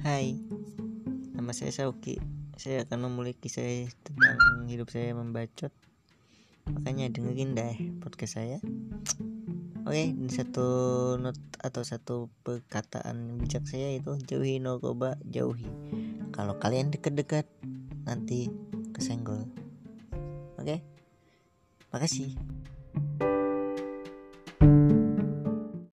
Hai, hmm. nama saya Sauki. Saya akan memulai kisah tentang hidup saya membacot. Makanya dengerin deh podcast saya. Oke, di satu not atau satu perkataan bijak saya itu jauhi narkoba, jauhi. Kalau kalian dekat-dekat nanti kesenggol. Oke. Makasih.